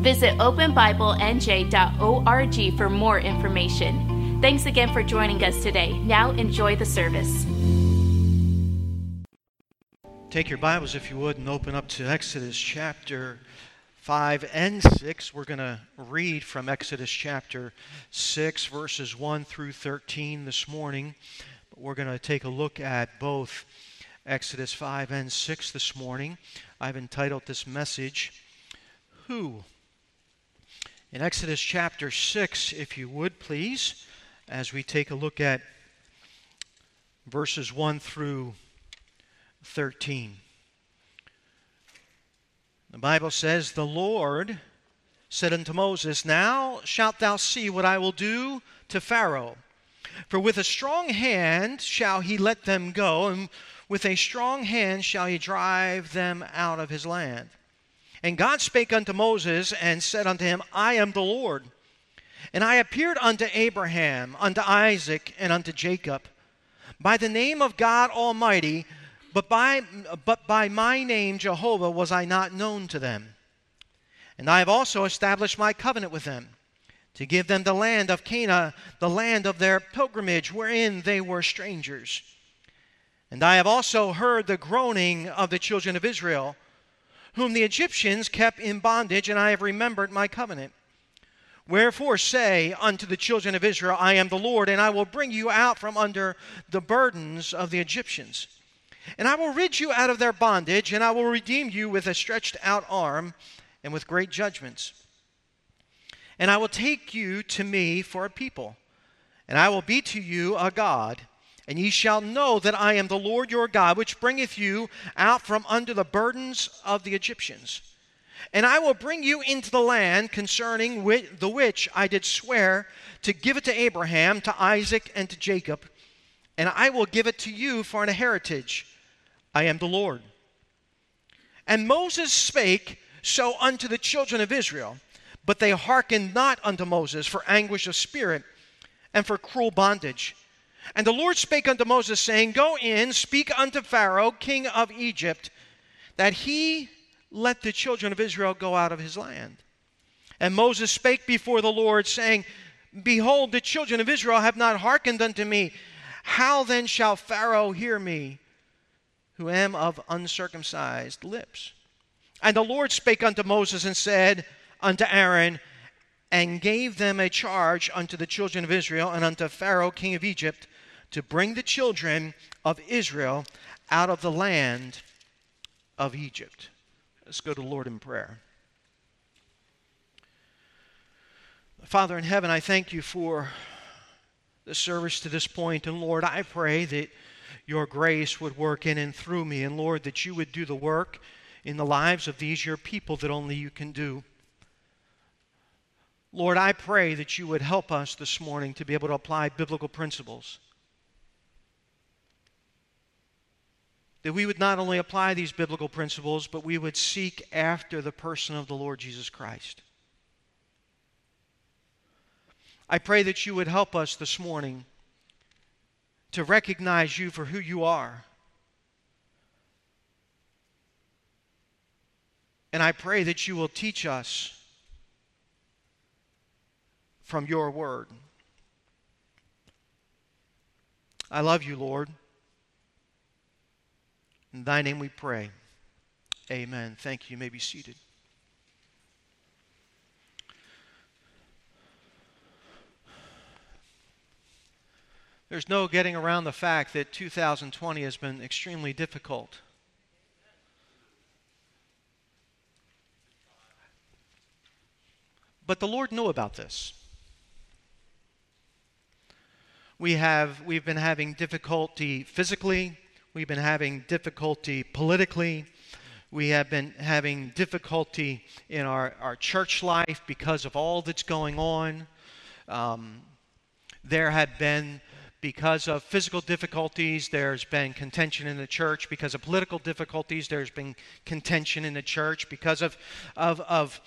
Visit openbiblenj.org for more information. Thanks again for joining us today. Now enjoy the service. Take your Bibles, if you would, and open up to Exodus chapter 5 and 6. We're going to read from Exodus chapter 6, verses 1 through 13 this morning. But we're going to take a look at both Exodus 5 and 6 this morning. I've entitled this message, Who? In Exodus chapter 6, if you would please, as we take a look at verses 1 through 13. The Bible says, The Lord said unto Moses, Now shalt thou see what I will do to Pharaoh. For with a strong hand shall he let them go, and with a strong hand shall he drive them out of his land. And God spake unto Moses and said unto him, I am the Lord. And I appeared unto Abraham, unto Isaac, and unto Jacob by the name of God Almighty, but by, but by my name Jehovah was I not known to them. And I have also established my covenant with them, to give them the land of Canaan, the land of their pilgrimage, wherein they were strangers and I have also heard the groaning of the children of Israel, whom the Egyptians kept in bondage, and I have remembered my covenant. Wherefore say unto the children of Israel, I am the Lord, and I will bring you out from under the burdens of the Egyptians. And I will rid you out of their bondage, and I will redeem you with a stretched out arm and with great judgments. And I will take you to me for a people, and I will be to you a God and ye shall know that I am the Lord your God, which bringeth you out from under the burdens of the Egyptians. And I will bring you into the land concerning the which I did swear to give it to Abraham, to Isaac, and to Jacob. And I will give it to you for an heritage. I am the Lord. And Moses spake so unto the children of Israel, but they hearkened not unto Moses for anguish of spirit and for cruel bondage. And the Lord spake unto Moses, saying, Go in, speak unto Pharaoh, king of Egypt, that he let the children of Israel go out of his land. And Moses spake before the Lord, saying, Behold, the children of Israel have not hearkened unto me. How then shall Pharaoh hear me, who am of uncircumcised lips? And the Lord spake unto Moses and said unto Aaron, and gave them a charge unto the children of Israel and unto Pharaoh, king of Egypt, to bring the children of Israel out of the land of Egypt. Let's go to the Lord in prayer. Father in heaven, I thank you for the service to this point. And Lord, I pray that your grace would work in and through me. And Lord, that you would do the work in the lives of these your people that only you can do. Lord, I pray that you would help us this morning to be able to apply biblical principles. That we would not only apply these biblical principles, but we would seek after the person of the Lord Jesus Christ. I pray that you would help us this morning to recognize you for who you are. And I pray that you will teach us from your word. I love you, Lord. In thy name we pray. Amen. Thank you. You may be seated. There's no getting around the fact that 2020 has been extremely difficult. But the Lord knew about this. We have we've been having difficulty physically, We've been having difficulty politically. We have been having difficulty in our, our church life because of all that's going on. Um, there have been, because of physical difficulties, there's been contention in the church. Because of political difficulties, there's been contention in the church. Because of, of, of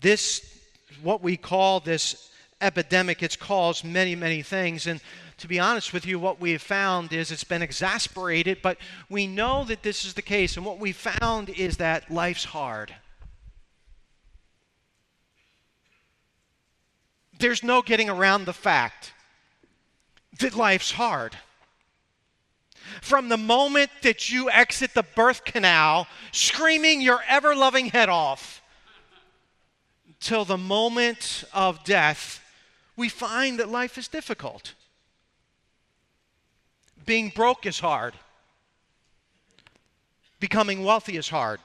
this, what we call this epidemic, it's caused many, many things. And to be honest with you, what we have found is it's been exasperated, but we know that this is the case. And what we found is that life's hard. There's no getting around the fact that life's hard. From the moment that you exit the birth canal, screaming your ever loving head off, till the moment of death, we find that life is difficult. Being broke is hard. Becoming wealthy is hard.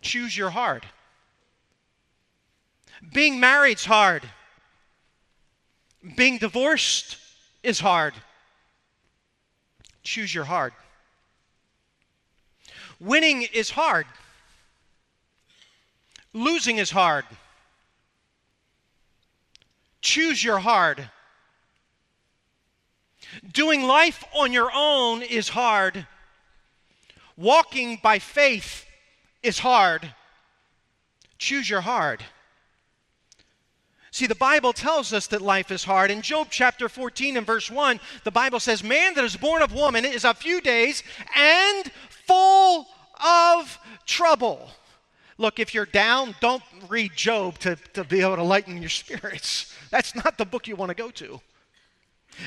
Choose your hard. Being married's hard. Being divorced is hard. Choose your hard. Winning is hard. Losing is hard. Choose your hard. Doing life on your own is hard. Walking by faith is hard. Choose your hard. See, the Bible tells us that life is hard. In Job chapter 14 and verse 1, the Bible says, Man that is born of woman is a few days and full of trouble. Look, if you're down, don't read Job to, to be able to lighten your spirits. That's not the book you want to go to.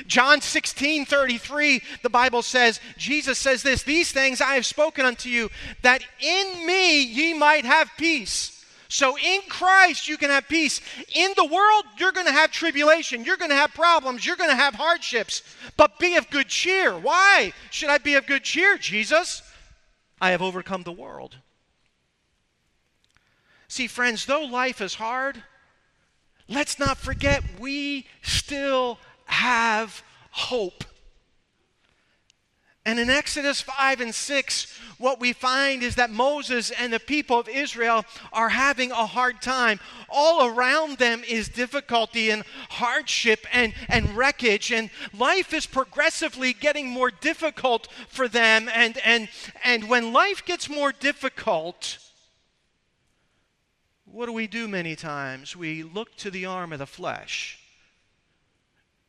John 16, 33, the Bible says, Jesus says this, These things I have spoken unto you, that in me ye might have peace. So in Christ, you can have peace. In the world, you're going to have tribulation. You're going to have problems. You're going to have hardships. But be of good cheer. Why should I be of good cheer, Jesus? I have overcome the world. See, friends, though life is hard, let's not forget we still have hope. And in Exodus 5 and 6, what we find is that Moses and the people of Israel are having a hard time. All around them is difficulty and hardship and, and wreckage, and life is progressively getting more difficult for them. And, and, and when life gets more difficult, what do we do many times? We look to the arm of the flesh.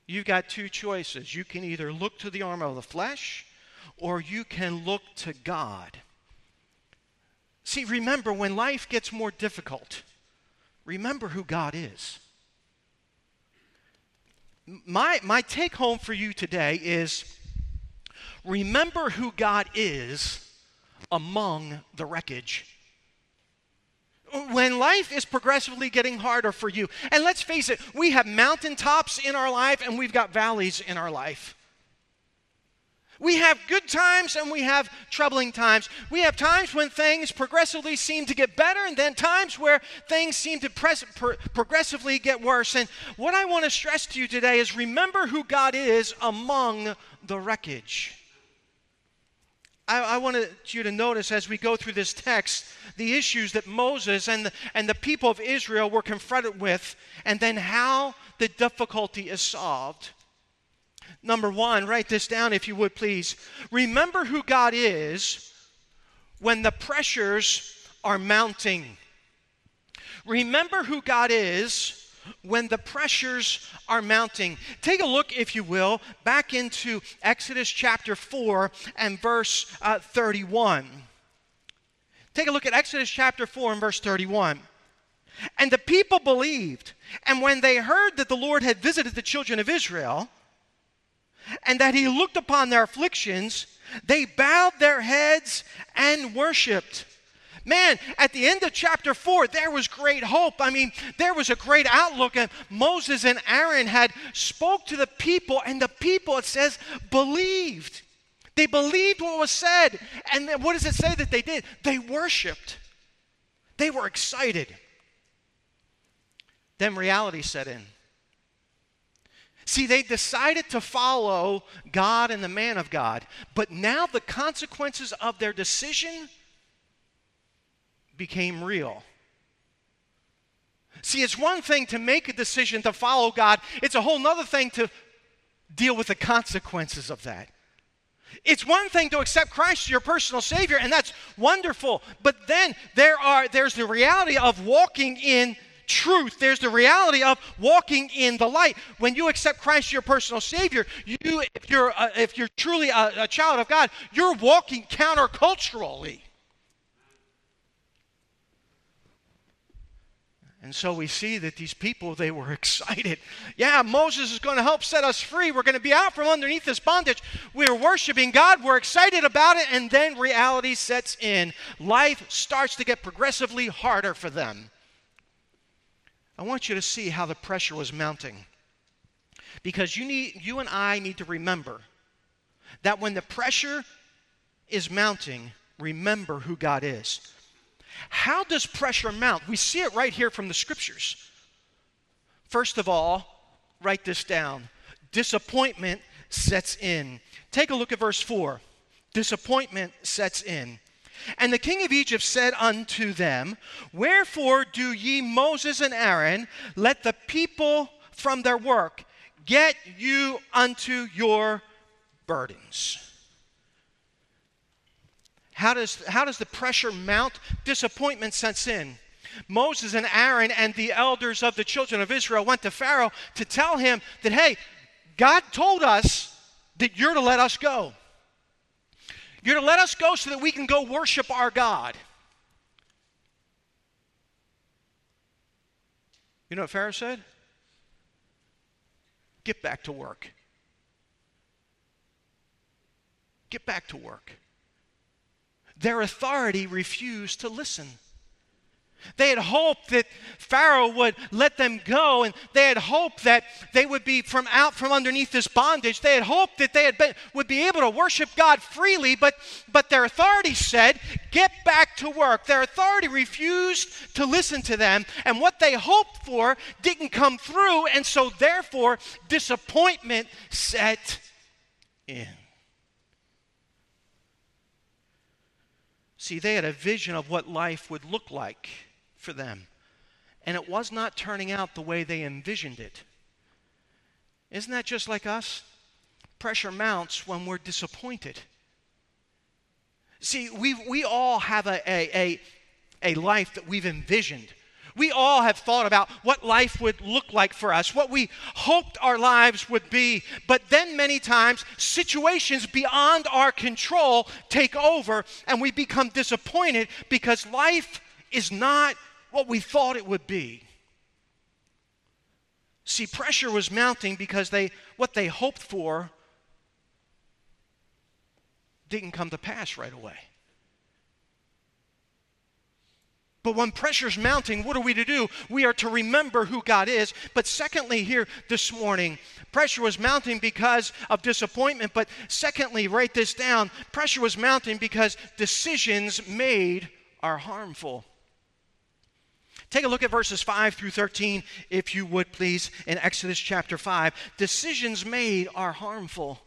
You've got two choices. You can either look to the arm of the flesh or you can look to God. See, remember, when life gets more difficult, remember who God is. My, my take home for you today is remember who God is among the wreckage when life is progressively getting harder for you, and let's face it, we have mountaintops in our life and we've got valleys in our life. We have good times and we have troubling times. We have times when things progressively seem to get better, and then times where things seem to pres- pro- progressively get worse. And what I want to stress to you today is remember who God is among the wreckage. I, I wanted you to notice as we go through this text the issues that Moses and the, and the people of Israel were confronted with, and then how the difficulty is solved. Number one, write this down if you would please. Remember who God is when the pressures are mounting. Remember who God is when the pressures are mounting. Take a look, if you will, back into Exodus chapter 4 and verse uh, 31. Take a look at Exodus chapter 4 and verse 31. And the people believed, and when they heard that the Lord had visited the children of Israel, and that he looked upon their afflictions, they bowed their heads and worshiped. Man, at the end of chapter 4, there was great hope. I mean, there was a great outlook. And Moses and Aaron had spoke to the people, and the people, it says, believed. They believed what was said. And what does it say that they did? They worshiped. They were excited. Then reality set in. See, they decided to follow God and the man of God, but now the consequences of their decision became real. See, it's one thing to make a decision to follow God, it's a whole other thing to deal with the consequences of that. It's one thing to accept Christ as your personal Savior, and that's wonderful. But then there are there's the reality of walking in truth. There's the reality of walking in the light. When you accept Christ as your personal Savior, you if you're uh, if you're truly a, a child of God, you're walking counterculturally. And so we see that these people, they were excited. Yeah, Moses is going to help set us free. We're going to be out from underneath this bondage. We're worshiping God. We're excited about it. And then reality sets in. Life starts to get progressively harder for them. I want you to see how the pressure was mounting. Because you, need, you and I need to remember that when the pressure is mounting, remember who God is. How does pressure mount? We see it right here from the scriptures. First of all, write this down disappointment sets in. Take a look at verse 4. Disappointment sets in. And the king of Egypt said unto them, Wherefore do ye, Moses and Aaron, let the people from their work get you unto your burdens? How does, how does the pressure mount? Disappointment sets in. Moses and Aaron and the elders of the children of Israel went to Pharaoh to tell him that, hey, God told us that you're to let us go. You're to let us go so that we can go worship our God. You know what Pharaoh said? Get back to work. Get back to work their authority refused to listen. They had hoped that Pharaoh would let them go, and they had hoped that they would be from out from underneath this bondage. They had hoped that they had been, would be able to worship God freely, but, but their authority said, Get back to work. Their authority refused to listen to them, and what they hoped for didn't come through, and so therefore disappointment set in. See, they had a vision of what life would look like for them, and it was not turning out the way they envisioned it. Isn't that just like us? Pressure mounts when we're disappointed. See, we we all have a, a, a, a life that we've envisioned. We all have thought about what life would look like for us, what we hoped our lives would be. But then many times, situations beyond our control take over and we become disappointed because life is not what we thought it would be. See, pressure was mounting because they what they hoped for didn't come to pass right away. But when pressure's mounting, what are we to do? We are to remember who God is. But secondly, here this morning, pressure was mounting because of disappointment. But secondly, write this down pressure was mounting because decisions made are harmful. Take a look at verses 5 through 13, if you would please, in Exodus chapter 5. Decisions made are harmful.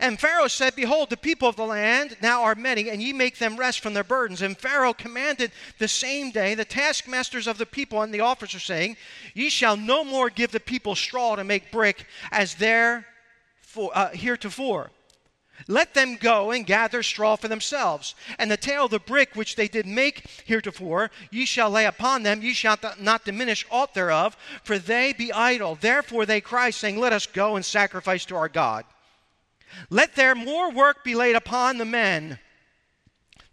And Pharaoh said, Behold, the people of the land now are many, and ye make them rest from their burdens. And Pharaoh commanded the same day the taskmasters of the people and the officers, saying, Ye shall no more give the people straw to make brick as there for, uh, heretofore. Let them go and gather straw for themselves. And the tale of the brick which they did make heretofore, ye shall lay upon them, ye shall not diminish aught thereof, for they be idle. Therefore they cry, saying, Let us go and sacrifice to our God. Let there more work be laid upon the men,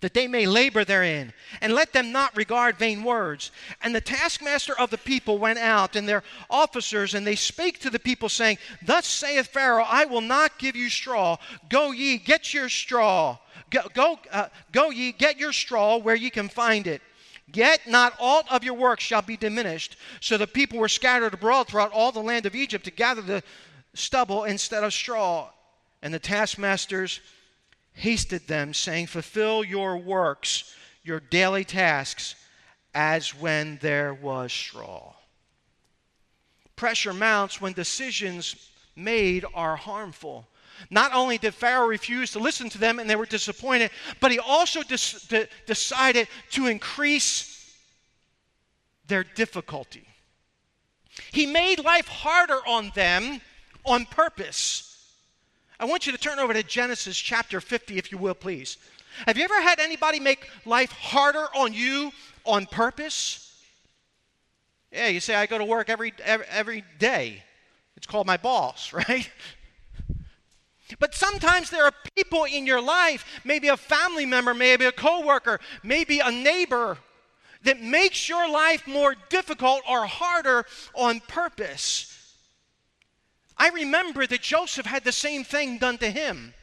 that they may labor therein, and let them not regard vain words. And the taskmaster of the people went out, and their officers, and they spake to the people, saying, Thus saith Pharaoh, I will not give you straw. Go ye, get your straw. Go, go, uh, go ye, get your straw where ye can find it. Yet not all of your work shall be diminished. So the people were scattered abroad throughout all the land of Egypt to gather the stubble instead of straw. And the taskmasters hasted them, saying, Fulfill your works, your daily tasks, as when there was straw. Pressure mounts when decisions made are harmful. Not only did Pharaoh refuse to listen to them and they were disappointed, but he also de- decided to increase their difficulty. He made life harder on them on purpose. I want you to turn over to Genesis chapter 50, if you will, please. Have you ever had anybody make life harder on you on purpose? Yeah, you say, I go to work every, every, every day. It's called my boss, right? But sometimes there are people in your life, maybe a family member, maybe a coworker, maybe a neighbor, that makes your life more difficult or harder on purpose. I remember that Joseph had the same thing done to him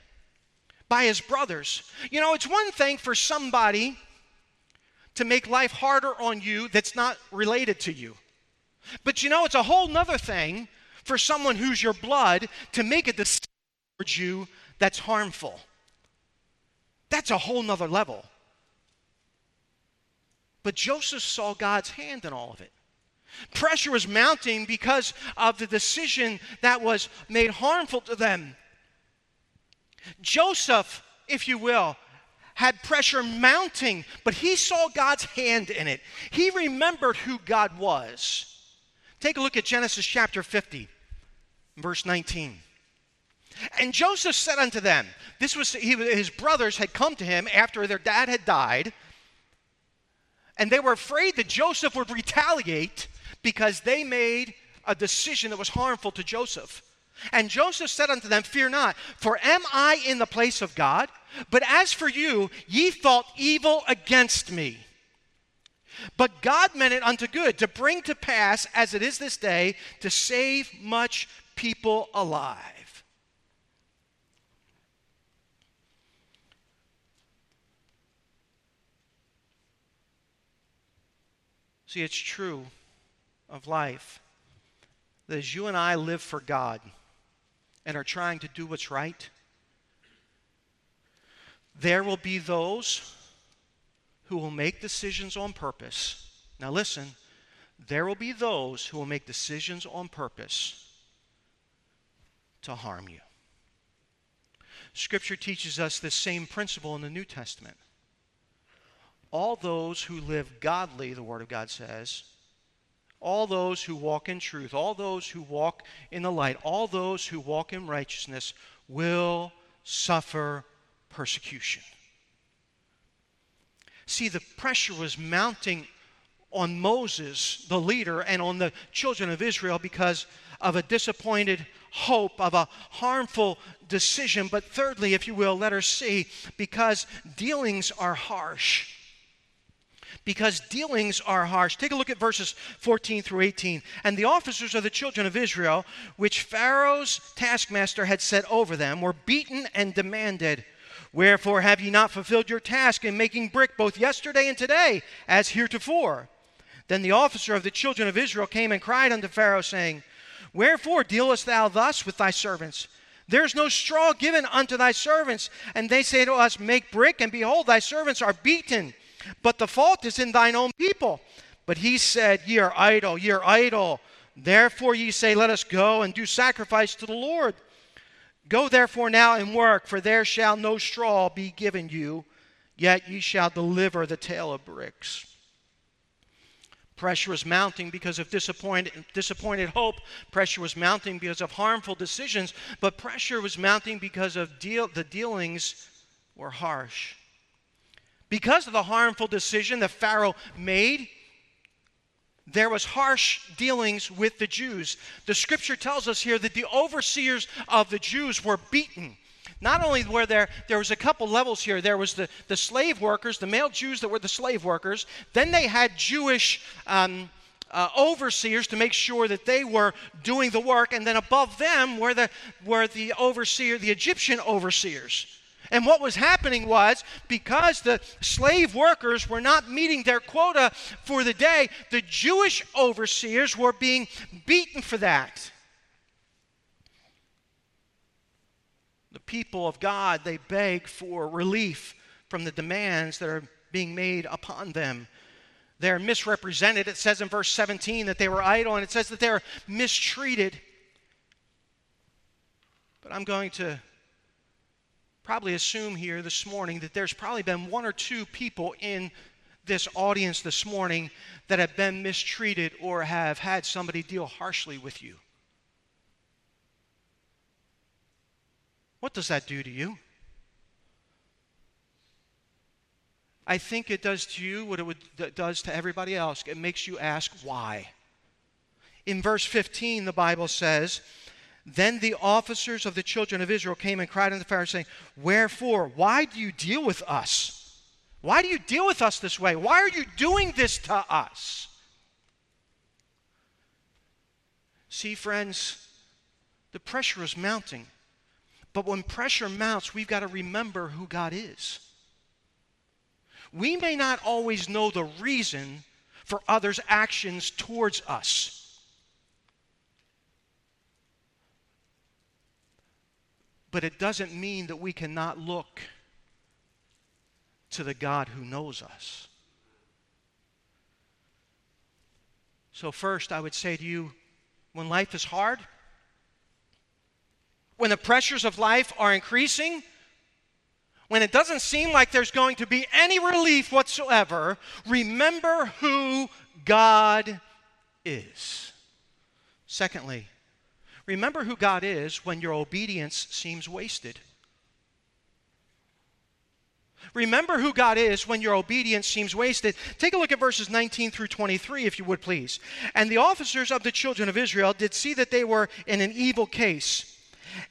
by his brothers. You know, it's one thing for somebody to make life harder on you that's not related to you. But you know, it's a whole nother thing for someone who's your blood to make a decision towards you that's harmful. That's a whole nother level. But Joseph saw God's hand in all of it. Pressure was mounting because of the decision that was made harmful to them. Joseph, if you will, had pressure mounting, but he saw God's hand in it. He remembered who God was. Take a look at Genesis chapter 50, verse 19. And Joseph said unto them, this was he, his brothers had come to him after their dad had died, and they were afraid that Joseph would retaliate because they made a decision that was harmful to Joseph. And Joseph said unto them, Fear not, for am I in the place of God? But as for you, ye thought evil against me. But God meant it unto good, to bring to pass, as it is this day, to save much people alive. See, it's true of life that as you and I live for God and are trying to do what's right, there will be those who will make decisions on purpose. Now, listen, there will be those who will make decisions on purpose to harm you. Scripture teaches us this same principle in the New Testament. All those who live godly, the Word of God says, all those who walk in truth, all those who walk in the light, all those who walk in righteousness will suffer persecution. See, the pressure was mounting on Moses, the leader, and on the children of Israel because of a disappointed hope, of a harmful decision. But thirdly, if you will, let her see, because dealings are harsh. Because dealings are harsh. Take a look at verses 14 through 18. And the officers of the children of Israel, which Pharaoh's taskmaster had set over them, were beaten and demanded, Wherefore have ye not fulfilled your task in making brick both yesterday and today, as heretofore? Then the officer of the children of Israel came and cried unto Pharaoh, saying, Wherefore dealest thou thus with thy servants? There is no straw given unto thy servants. And they say to us, Make brick, and behold, thy servants are beaten. But the fault is in thine own people. But he said, Ye are idle, ye are idle. Therefore ye say, Let us go and do sacrifice to the Lord. Go therefore now and work, for there shall no straw be given you, yet ye shall deliver the tale of bricks. Pressure was mounting because of disappointed, disappointed hope. Pressure was mounting because of harmful decisions. But pressure was mounting because of deal, the dealings were harsh. Because of the harmful decision that Pharaoh made, there was harsh dealings with the Jews. The scripture tells us here that the overseers of the Jews were beaten. Not only were there, there was a couple levels here. There was the, the slave workers, the male Jews that were the slave workers. Then they had Jewish um, uh, overseers to make sure that they were doing the work. And then above them were the, were the overseer, the Egyptian overseers. And what was happening was because the slave workers were not meeting their quota for the day, the Jewish overseers were being beaten for that. The people of God, they beg for relief from the demands that are being made upon them. They're misrepresented. It says in verse 17 that they were idle, and it says that they're mistreated. But I'm going to probably assume here this morning that there's probably been one or two people in this audience this morning that have been mistreated or have had somebody deal harshly with you. What does that do to you? I think it does to you what it would, does to everybody else. It makes you ask why. In verse 15, the Bible says, Then the officers of the children of Israel came and cried unto Pharaoh, saying, Wherefore? Why do you deal with us? Why do you deal with us this way? Why are you doing this to us? See, friends, the pressure is mounting. But when pressure mounts, we've got to remember who God is we may not always know the reason for others' actions towards us. But it doesn't mean that we cannot look to the God who knows us. So, first, I would say to you when life is hard, when the pressures of life are increasing, when it doesn't seem like there's going to be any relief whatsoever, remember who God is. Secondly, remember who God is when your obedience seems wasted. Remember who God is when your obedience seems wasted. Take a look at verses 19 through 23, if you would please. And the officers of the children of Israel did see that they were in an evil case.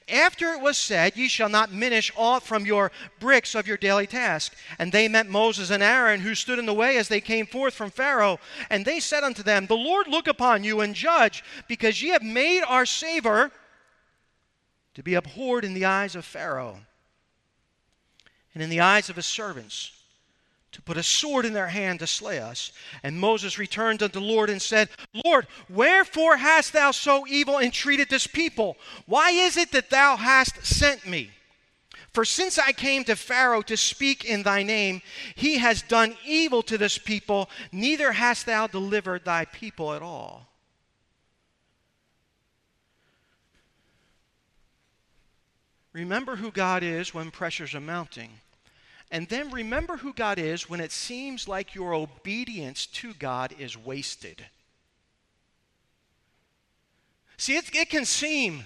After it was said, Ye shall not minish aught from your bricks of your daily task. And they met Moses and Aaron, who stood in the way as they came forth from Pharaoh. And they said unto them, The Lord look upon you and judge, because ye have made our savor to be abhorred in the eyes of Pharaoh and in the eyes of his servants to put a sword in their hand to slay us. And Moses returned unto the Lord and said, Lord, wherefore hast thou so evil entreated this people? Why is it that thou hast sent me? For since I came to Pharaoh to speak in thy name, he has done evil to this people, neither hast thou delivered thy people at all. Remember who God is when pressures are mounting. And then remember who God is when it seems like your obedience to God is wasted. See, it, it can seem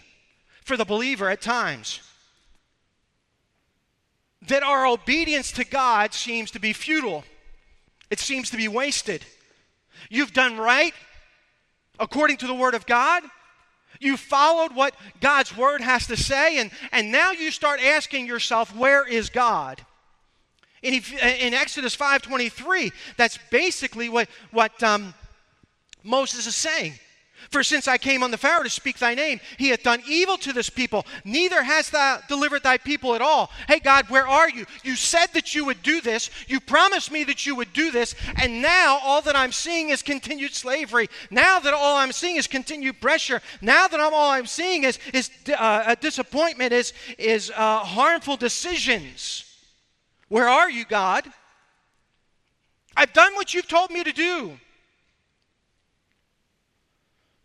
for the believer at times that our obedience to God seems to be futile, it seems to be wasted. You've done right according to the Word of God. You followed what God's Word has to say, and, and now you start asking yourself, where is God? In, in Exodus 5.23, that's basically what, what um, Moses is saying. For since I came on the Pharaoh to speak thy name, he hath done evil to this people, neither hast thou delivered thy people at all. Hey, God, where are you? You said that you would do this. You promised me that you would do this. And now all that I'm seeing is continued slavery. Now that all I'm seeing is continued pressure. Now that I'm, all I'm seeing is, is uh, a disappointment, is, is uh, harmful decisions. Where are you, God? I've done what you've told me to do.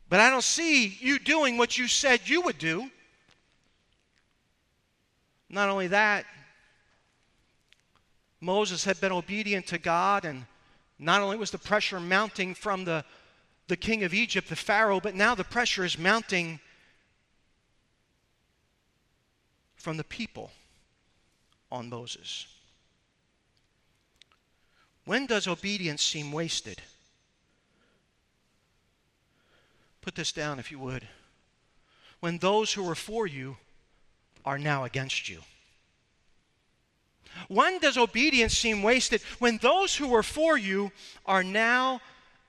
But I don't see you doing what you said you would do. Not only that, Moses had been obedient to God, and not only was the pressure mounting from the, the king of Egypt, the Pharaoh, but now the pressure is mounting from the people on Moses. When does obedience seem wasted? Put this down if you would. When those who were for you are now against you. When does obedience seem wasted? When those who were for you are now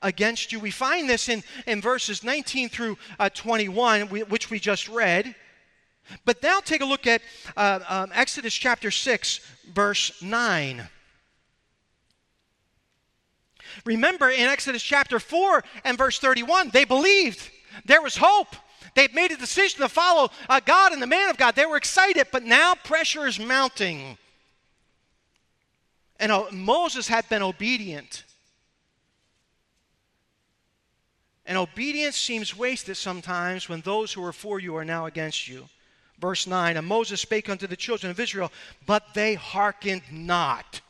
against you. We find this in, in verses 19 through uh, 21, which we just read. But now take a look at uh, um, Exodus chapter 6, verse 9. Remember in Exodus chapter 4 and verse 31, they believed. There was hope. They made a decision to follow uh, God and the man of God. They were excited, but now pressure is mounting. And uh, Moses had been obedient. And obedience seems wasted sometimes when those who are for you are now against you. Verse 9 And Moses spake unto the children of Israel, but they hearkened not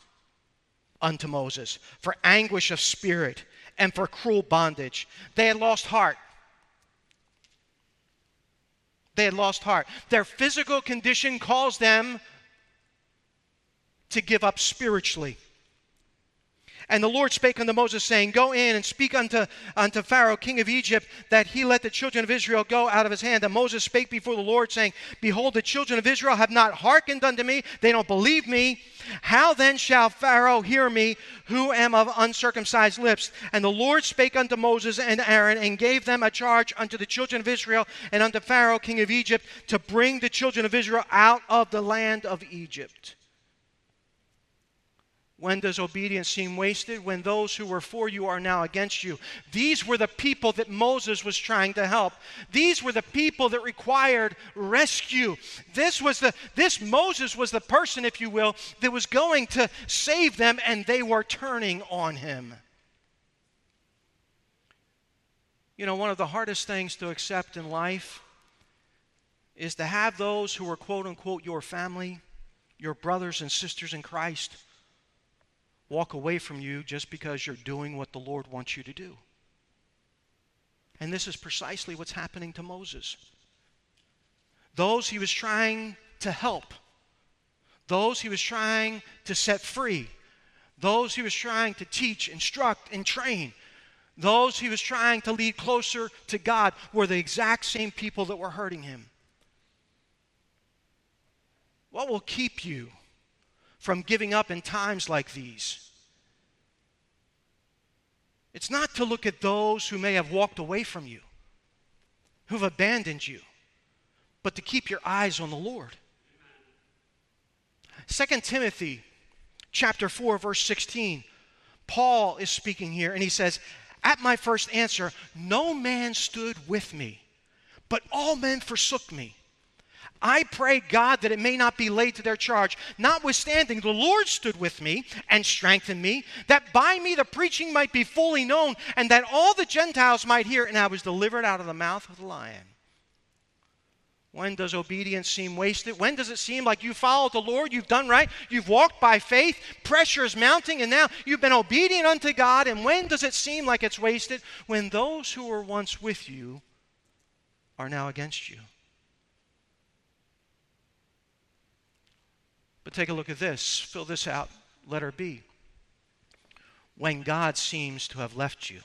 unto Moses for anguish of spirit and for cruel bondage. They had lost heart. They had lost heart. Their physical condition caused them to give up spiritually. And the Lord spake unto Moses, saying, Go in and speak unto, unto Pharaoh, king of Egypt, that he let the children of Israel go out of his hand. And Moses spake before the Lord, saying, Behold, the children of Israel have not hearkened unto me, they don't believe me. How then shall Pharaoh hear me, who am of uncircumcised lips? And the Lord spake unto Moses and Aaron, and gave them a charge unto the children of Israel and unto Pharaoh, king of Egypt, to bring the children of Israel out of the land of Egypt. When does obedience seem wasted? When those who were for you are now against you. These were the people that Moses was trying to help. These were the people that required rescue. This was the this Moses was the person, if you will, that was going to save them and they were turning on him. You know, one of the hardest things to accept in life is to have those who are quote unquote your family, your brothers and sisters in Christ walk away from you just because you're doing what the Lord wants you to do. And this is precisely what's happening to Moses. Those he was trying to help, those he was trying to set free, those he was trying to teach, instruct, and train, those he was trying to lead closer to God were the exact same people that were hurting him. What will keep you from giving up in times like these. It's not to look at those who may have walked away from you, who've abandoned you, but to keep your eyes on the Lord. 2 Timothy chapter 4 verse 16. Paul is speaking here and he says, "At my first answer, no man stood with me, but all men forsook me." I pray God that it may not be laid to their charge. Notwithstanding, the Lord stood with me and strengthened me, that by me the preaching might be fully known, and that all the Gentiles might hear, and I was delivered out of the mouth of the lion. When does obedience seem wasted? When does it seem like you followed the Lord, you've done right, you've walked by faith, pressure is mounting, and now you've been obedient unto God? And when does it seem like it's wasted? When those who were once with you are now against you. But take a look at this. Fill this out. Letter B. When God seems to have left you.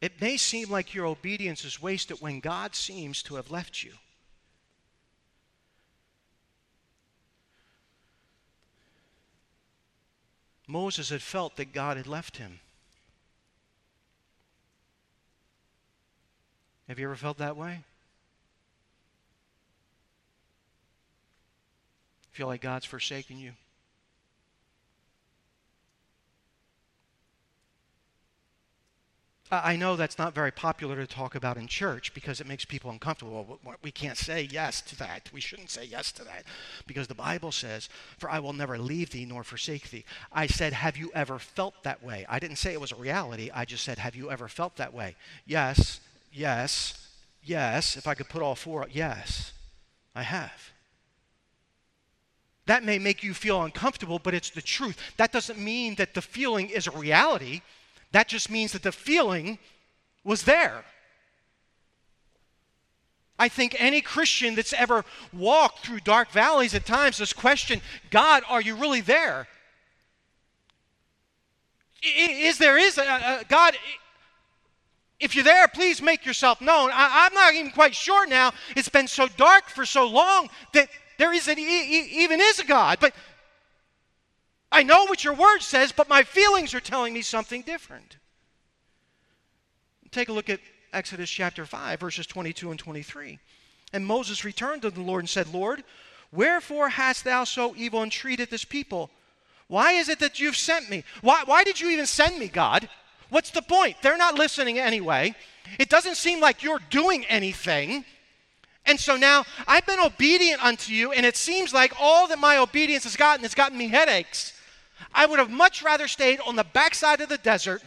It may seem like your obedience is wasted when God seems to have left you. Moses had felt that God had left him. Have you ever felt that way? Feel like God's forsaken you? I know that's not very popular to talk about in church because it makes people uncomfortable. We can't say yes to that. We shouldn't say yes to that because the Bible says, For I will never leave thee nor forsake thee. I said, Have you ever felt that way? I didn't say it was a reality. I just said, Have you ever felt that way? Yes, yes, yes. If I could put all four, yes, I have. That may make you feel uncomfortable, but it's the truth. That doesn't mean that the feeling is a reality. That just means that the feeling was there. I think any Christian that's ever walked through dark valleys at times has questioned God, are you really there? Is there is a, a God? If you're there, please make yourself known. I, I'm not even quite sure now. It's been so dark for so long that there isn't even is a God. But I know what your word says, but my feelings are telling me something different. Take a look at Exodus chapter 5, verses 22 and 23. And Moses returned to the Lord and said, Lord, wherefore hast thou so evil entreated this people? Why is it that you've sent me? Why, why did you even send me, God? What's the point? They're not listening anyway. It doesn't seem like you're doing anything. And so now I've been obedient unto you, and it seems like all that my obedience has gotten has gotten me headaches. I would have much rather stayed on the backside of the desert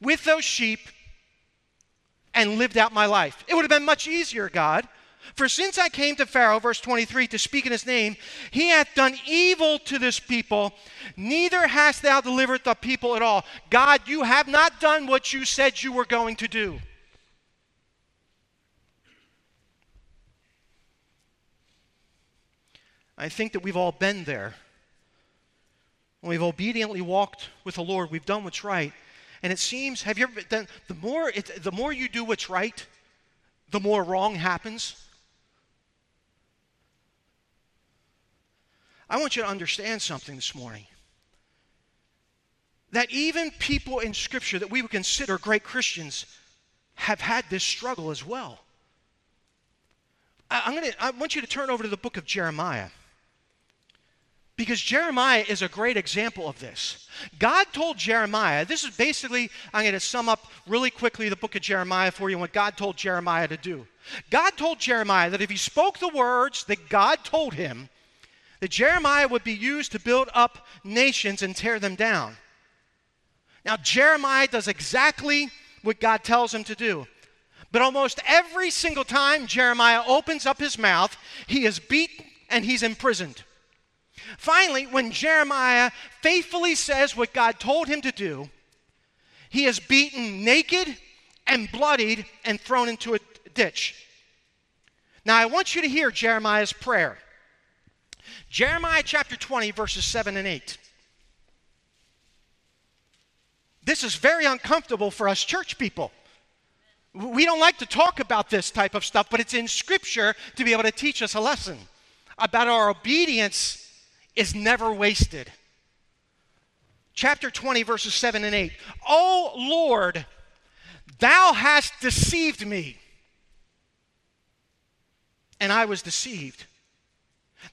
with those sheep and lived out my life. It would have been much easier, God. For since I came to Pharaoh, verse 23, to speak in his name, he hath done evil to this people, neither hast thou delivered the people at all. God, you have not done what you said you were going to do. I think that we've all been there. When we've obediently walked with the Lord, we've done what's right. And it seems, have you ever done, the more, it, the more you do what's right, the more wrong happens. I want you to understand something this morning. That even people in Scripture that we would consider great Christians have had this struggle as well. I, am gonna, I want you to turn over to the book of Jeremiah. Because Jeremiah is a great example of this. God told Jeremiah, this is basically, I'm going to sum up really quickly the book of Jeremiah for you what God told Jeremiah to do. God told Jeremiah that if he spoke the words that God told him, that Jeremiah would be used to build up nations and tear them down. Now, Jeremiah does exactly what God tells him to do. But almost every single time Jeremiah opens up his mouth, he is beaten and he's imprisoned. Finally, when Jeremiah faithfully says what God told him to do, he is beaten naked and bloodied and thrown into a ditch. Now, I want you to hear Jeremiah's prayer. Jeremiah chapter 20, verses 7 and 8. This is very uncomfortable for us church people. We don't like to talk about this type of stuff, but it's in Scripture to be able to teach us a lesson about our obedience is never wasted. Chapter 20, verses 7 and 8. O Lord, thou hast deceived me, and I was deceived.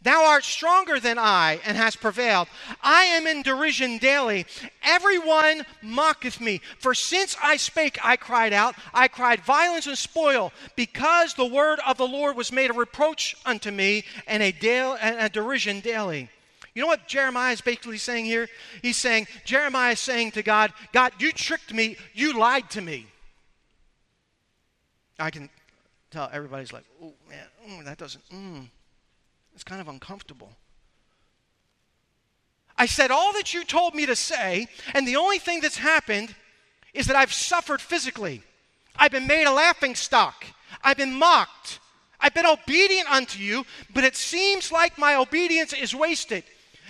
Thou art stronger than I, and hast prevailed. I am in derision daily. Everyone mocketh me. For since I spake, I cried out. I cried violence and spoil, because the word of the Lord was made a reproach unto me, and a, and a derision daily. You know what Jeremiah is basically saying here? He's saying, Jeremiah is saying to God, God, you tricked me, you lied to me. I can tell everybody's like, oh man, mm, that doesn't, mm, it's kind of uncomfortable. I said all that you told me to say, and the only thing that's happened is that I've suffered physically. I've been made a laughing stock. I've been mocked. I've been obedient unto you, but it seems like my obedience is wasted.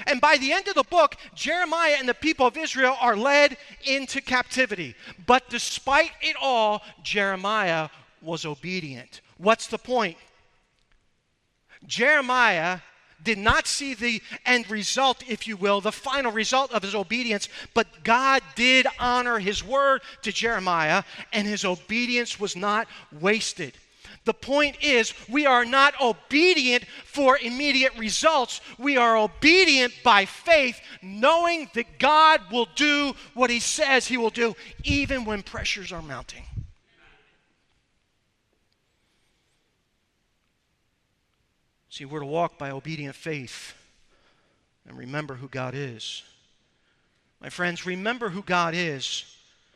And by the end of the book, Jeremiah and the people of Israel are led into captivity. But despite it all, Jeremiah was obedient. What's the point? Jeremiah did not see the end result, if you will, the final result of his obedience, but God did honor his word to Jeremiah, and his obedience was not wasted. The point is, we are not obedient for immediate results. We are obedient by faith, knowing that God will do what He says He will do, even when pressures are mounting. See, we're to walk by obedient faith and remember who God is. My friends, remember who God is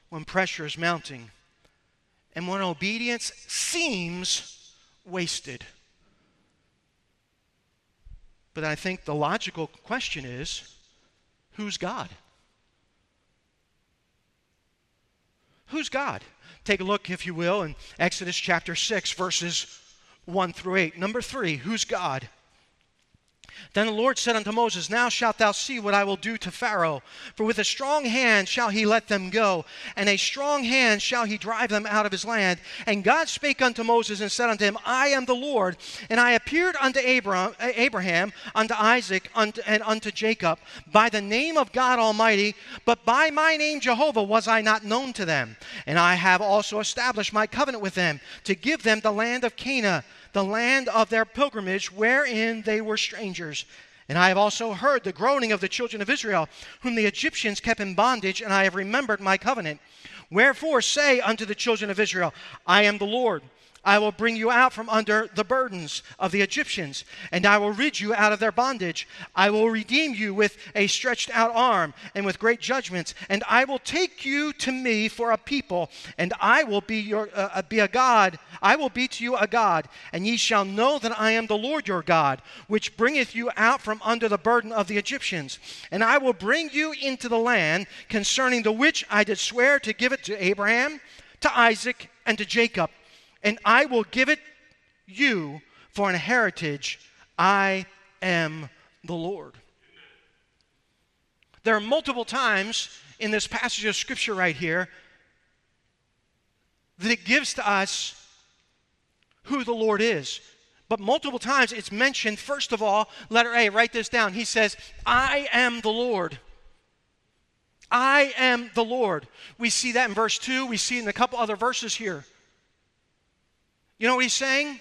when pressure is mounting and when obedience seems wasted. But I think the logical question is who's God? Who's God? Take a look, if you will, in Exodus chapter 6, verses 1 through 8. Number 3, who's God? Then the Lord said unto Moses, Now shalt thou see what I will do to Pharaoh. For with a strong hand shall he let them go, and a strong hand shall he drive them out of his land. And God spake unto Moses and said unto him, I am the Lord, and I appeared unto uh, Abraham, unto Isaac, and unto Jacob, by the name of God Almighty, but by my name Jehovah was I not known to them. And I have also established my covenant with them, to give them the land of Canaan the land of their pilgrimage, wherein they were strangers. And I have also heard the groaning of the children of Israel, whom the Egyptians kept in bondage, and I have remembered my covenant. Wherefore say unto the children of Israel, I am the Lord. I will bring you out from under the burdens of the Egyptians, and I will rid you out of their bondage. I will redeem you with a stretched out arm and with great judgments, and I will take you to me for a people, and I will be your uh, uh be a God. I will be to you a God, and ye shall know that I am the Lord your God, which bringeth you out from under the burden of the Egyptians. And I will bring you into the land concerning the which I did swear to give it to Abraham, to Isaac, and to Jacob and I will give it you for an heritage. I am the Lord. There are multiple times in this passage of Scripture right here that it gives to us who the Lord is. But multiple times it's mentioned, first of all, letter A, write this down. He says, I am the Lord. I am the Lord. We see that in verse 2. We see in a couple other verses here. You know what he's saying?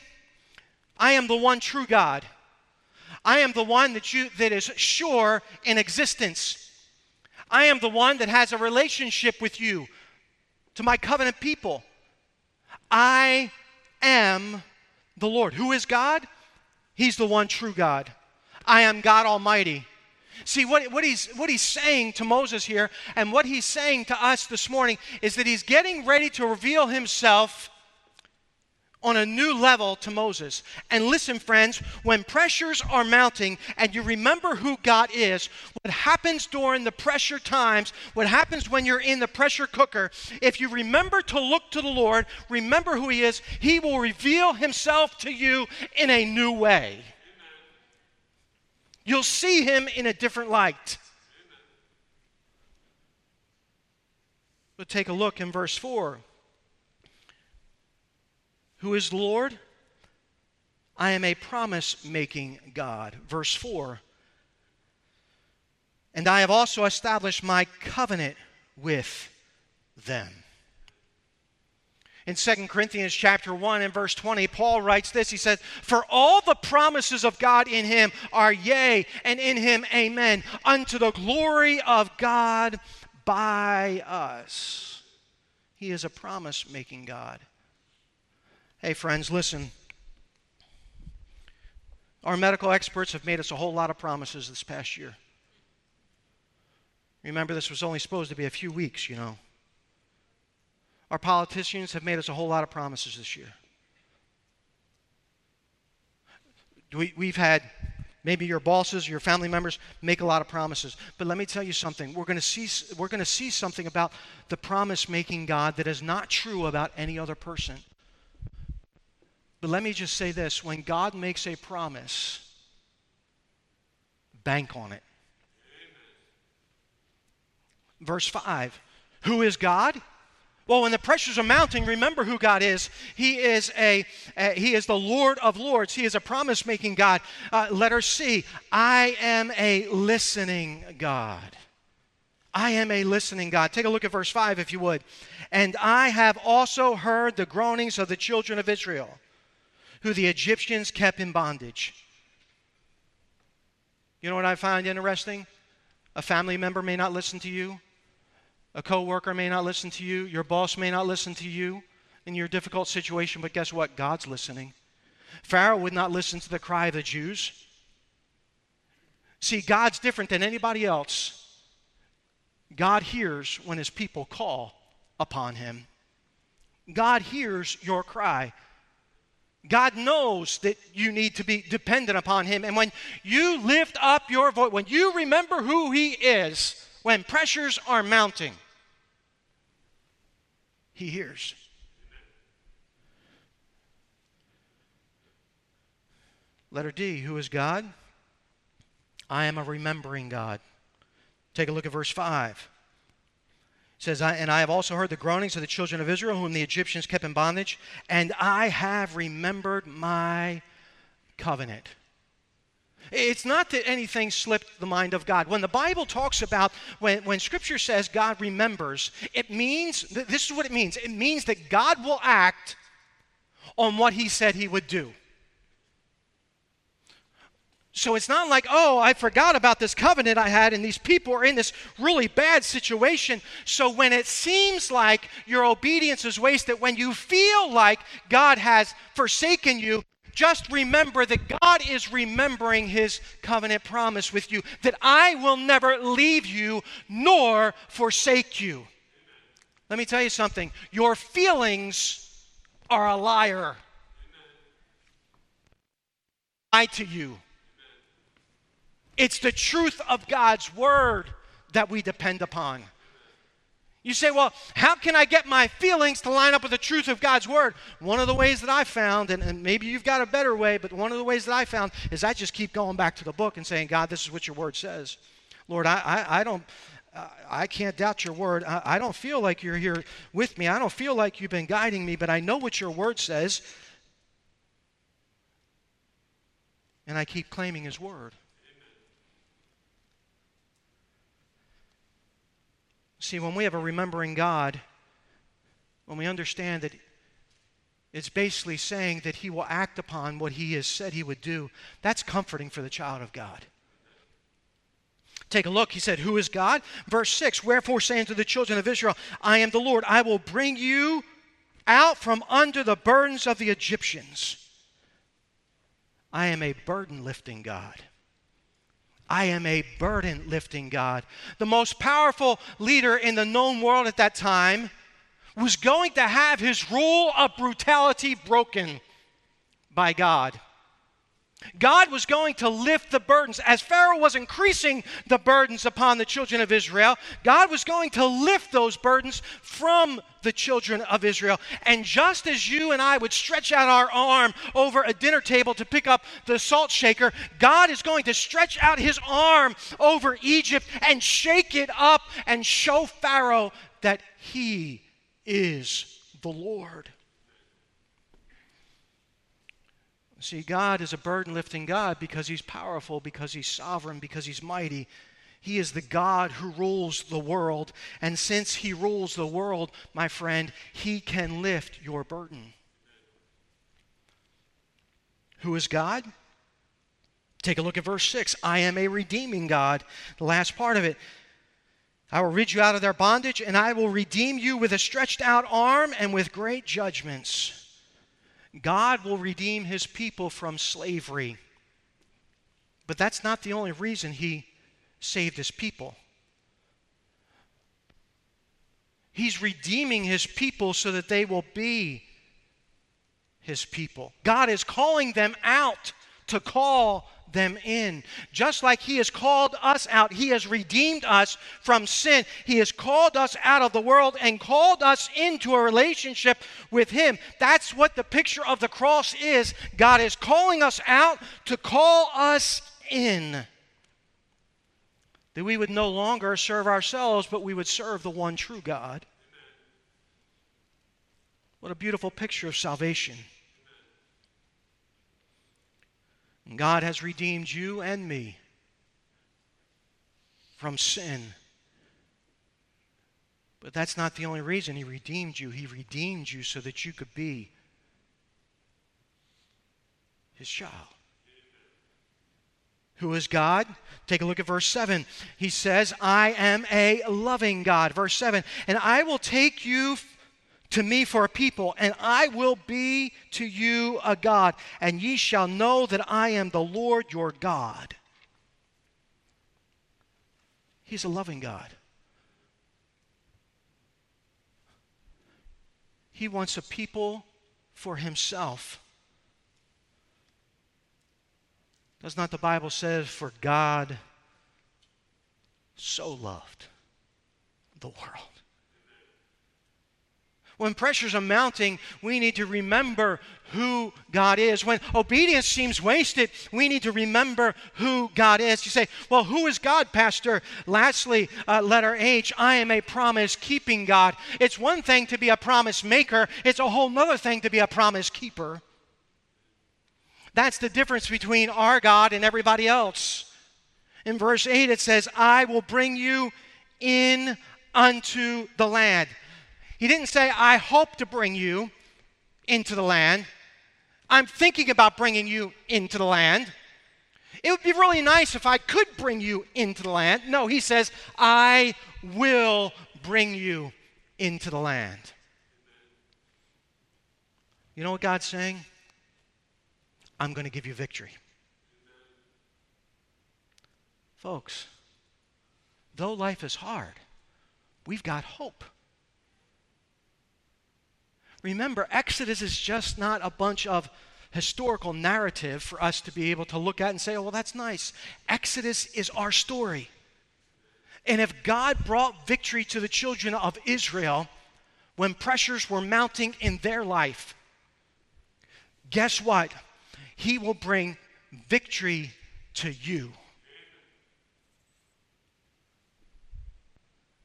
I am the one true God. I am the one that you that is sure in existence. I am the one that has a relationship with you to my covenant people. I am the Lord. Who is God? He's the one true God. I am God Almighty. See, what, what, he's, what he's saying to Moses here and what he's saying to us this morning is that he's getting ready to reveal himself on a new level to Moses. And listen, friends, when pressures are mounting and you remember who God is, what happens during the pressure times, what happens when you're in the pressure cooker, if you remember to look to the Lord, remember who He is, He will reveal Himself to you in a new way. You'll see Him in a different light. But take a look in verse 4 who is Lord? I am a promise making God. Verse 4 And I have also established my covenant with them. In 2 Corinthians chapter 1 and verse 20, Paul writes this. He says, For all the promises of God in him are yea, and in him amen, unto the glory of God by us. He is a promise making God. Hey, friends, listen. Our medical experts have made us a whole lot of promises this past year. Remember, this was only supposed to be a few weeks, you know. Our politicians have made us a whole lot of promises this year. We, we've had maybe your bosses, your family members make a lot of promises. But let me tell you something. We're going to see, we're going to see something about the promise making God that is not true about any other person. But let me just say this when God makes a promise, bank on it. Verse 5 Who is God? Well, when the pressures are mounting, remember who God is. He is a, a He is the Lord of Lords. He is a promise-making God. Uh, letter C. I am a listening God. I am a listening God. Take a look at verse 5 if you would. And I have also heard the groanings of the children of Israel who the Egyptians kept in bondage. You know what I find interesting? A family member may not listen to you. A coworker may not listen to you. Your boss may not listen to you in your difficult situation, but guess what? God's listening. Pharaoh would not listen to the cry of the Jews. See, God's different than anybody else. God hears when his people call upon him. God hears your cry. God knows that you need to be dependent upon Him. And when you lift up your voice, when you remember who He is, when pressures are mounting, He hears. Letter D, who is God? I am a remembering God. Take a look at verse 5 says, I, And I have also heard the groanings of the children of Israel, whom the Egyptians kept in bondage, and I have remembered my covenant. It's not that anything slipped the mind of God. When the Bible talks about, when, when Scripture says God remembers, it means, this is what it means it means that God will act on what He said He would do. So it's not like, oh, I forgot about this covenant I had, and these people are in this really bad situation. So when it seems like your obedience is wasted, when you feel like God has forsaken you, just remember that God is remembering his covenant promise with you that I will never leave you nor forsake you. Let me tell you something your feelings are a liar. Lie to you. It's the truth of God's word that we depend upon. You say, well, how can I get my feelings to line up with the truth of God's word? One of the ways that I found, and, and, maybe you've got a better way, but one of the ways that I found is I just keep going back to the book and saying, God, this is what your word says. Lord, I, I, I don't. I can't doubt your word. I, I don't feel like you're here with me. I don't feel like you've been guiding me, but I know what your word says. And I keep claiming his word. See, when we have a remembering God, when we understand that it's basically saying that He will act upon what He has said He would do, that's comforting for the child of God. Take a look. He said, Who is God? Verse 6 Wherefore saying to the children of Israel, I am the Lord. I will bring you out from under the burdens of the Egyptians. I am a burden lifting God. I am a burden lifting God. The most powerful leader in the known world at that time was going to have his rule of brutality broken by God. God was going to lift the burdens. As Pharaoh was increasing the burdens upon the children of Israel, God was going to lift those burdens from the children of Israel. And just as you and I would stretch out our arm over a dinner table to pick up the salt shaker, God is going to stretch out his arm over Egypt and shake it up and show Pharaoh that he is the Lord. See, God is a burden lifting God because He's powerful, because He's sovereign, because He's mighty. He is the God who rules the world. And since He rules the world, my friend, He can lift your burden. Who is God? Take a look at verse 6. I am a redeeming God. The last part of it. I will rid you out of their bondage, and I will redeem you with a stretched out arm and with great judgments. God will redeem his people from slavery. But that's not the only reason he saved his people. He's redeeming his people so that they will be his people. God is calling them out to call them in. Just like He has called us out, He has redeemed us from sin. He has called us out of the world and called us into a relationship with Him. That's what the picture of the cross is. God is calling us out to call us in. That we would no longer serve ourselves, but we would serve the one true God. What a beautiful picture of salvation. God has redeemed you and me from sin. But that's not the only reason He redeemed you. He redeemed you so that you could be His child. Who is God? Take a look at verse 7. He says, I am a loving God. Verse 7. And I will take you to me for a people, and I will be to you a God, and ye shall know that I am the Lord your God. He's a loving God. He wants a people for himself. Does not the Bible say, for God so loved the world? When pressures are mounting, we need to remember who God is. When obedience seems wasted, we need to remember who God is. You say, Well, who is God, Pastor? Lastly, uh, letter H, I am a promise keeping God. It's one thing to be a promise maker, it's a whole other thing to be a promise keeper. That's the difference between our God and everybody else. In verse 8, it says, I will bring you in unto the land. He didn't say, I hope to bring you into the land. I'm thinking about bringing you into the land. It would be really nice if I could bring you into the land. No, he says, I will bring you into the land. You know what God's saying? I'm going to give you victory. Folks, though life is hard, we've got hope. Remember, Exodus is just not a bunch of historical narrative for us to be able to look at and say, oh, well, that's nice. Exodus is our story. And if God brought victory to the children of Israel when pressures were mounting in their life, guess what? He will bring victory to you.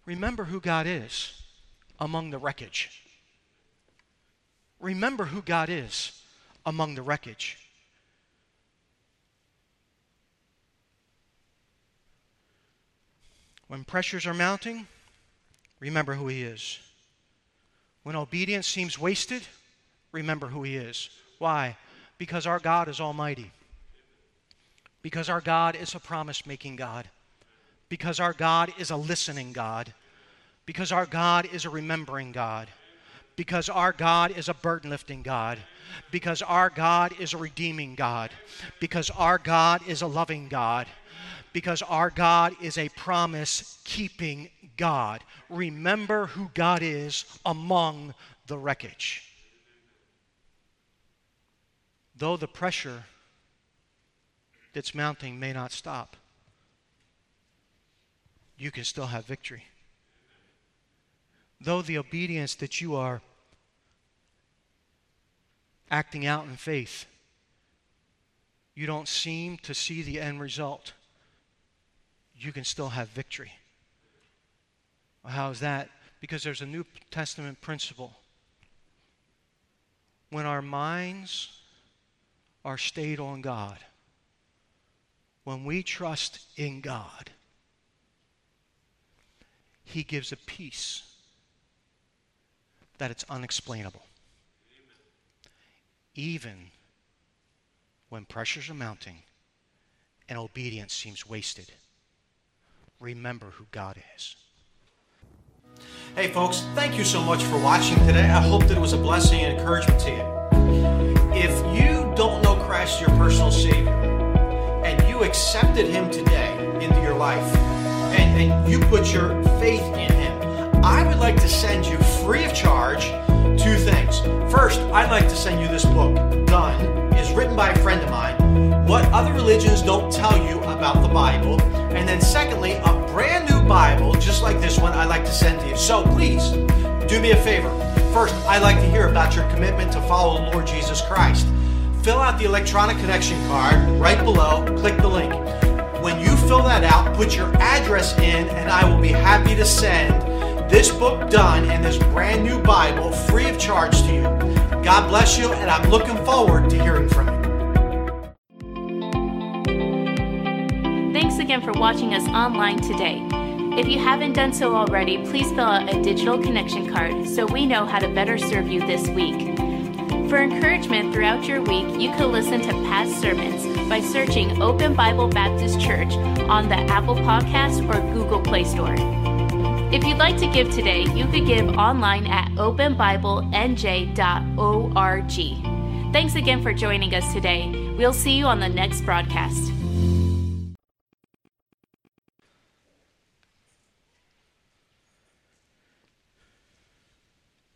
Remember who God is among the wreckage. Remember who God is among the wreckage. When pressures are mounting, remember who He is. When obedience seems wasted, remember who He is. Why? Because our God is almighty. Because our God is a promise making God. Because our God is a listening God. Because our God is a remembering God. Because our God is a burden lifting God. Because our God is a redeeming God. Because our God is a loving God because our God is a promise keeping God. Remember who God is among the wreckage. Though the pressure that's mounting may not stop, you can still have victory. Though the obedience that you are acting out in faith, you don't seem to see the end result you can still have victory. How is that? Because there's a New Testament principle. When our minds are stayed on God, when we trust in God, He gives a peace that it's unexplainable. Even when pressures are mounting and obedience seems wasted remember who God is. Hey, folks, thank you so much for watching today. I hope that it was a blessing and encouragement to you. If you Christ, your personal Savior, and you accepted Him today into your life, and, and you put your faith in Him, I would like to send you free of charge two things. First, I'd like to send you this book, Done, is written by a friend of mine. What other religions don't tell you about the Bible. And then, secondly, a brand new Bible, just like this one, I'd like to send to you. So please do me a favor. First, I'd like to hear about your commitment to follow the Lord Jesus Christ. Fill out the electronic connection card right below, click the link. When you fill that out, put your address in, and I will be happy to send this book done and this brand new Bible free of charge to you. God bless you, and I'm looking forward to hearing from you. Thanks again for watching us online today. If you haven't done so already, please fill out a digital connection card so we know how to better serve you this week. For encouragement throughout your week, you can listen to past sermons by searching Open Bible Baptist Church on the Apple Podcast or Google Play Store. If you'd like to give today, you could give online at openbiblenj.org. Thanks again for joining us today. We'll see you on the next broadcast.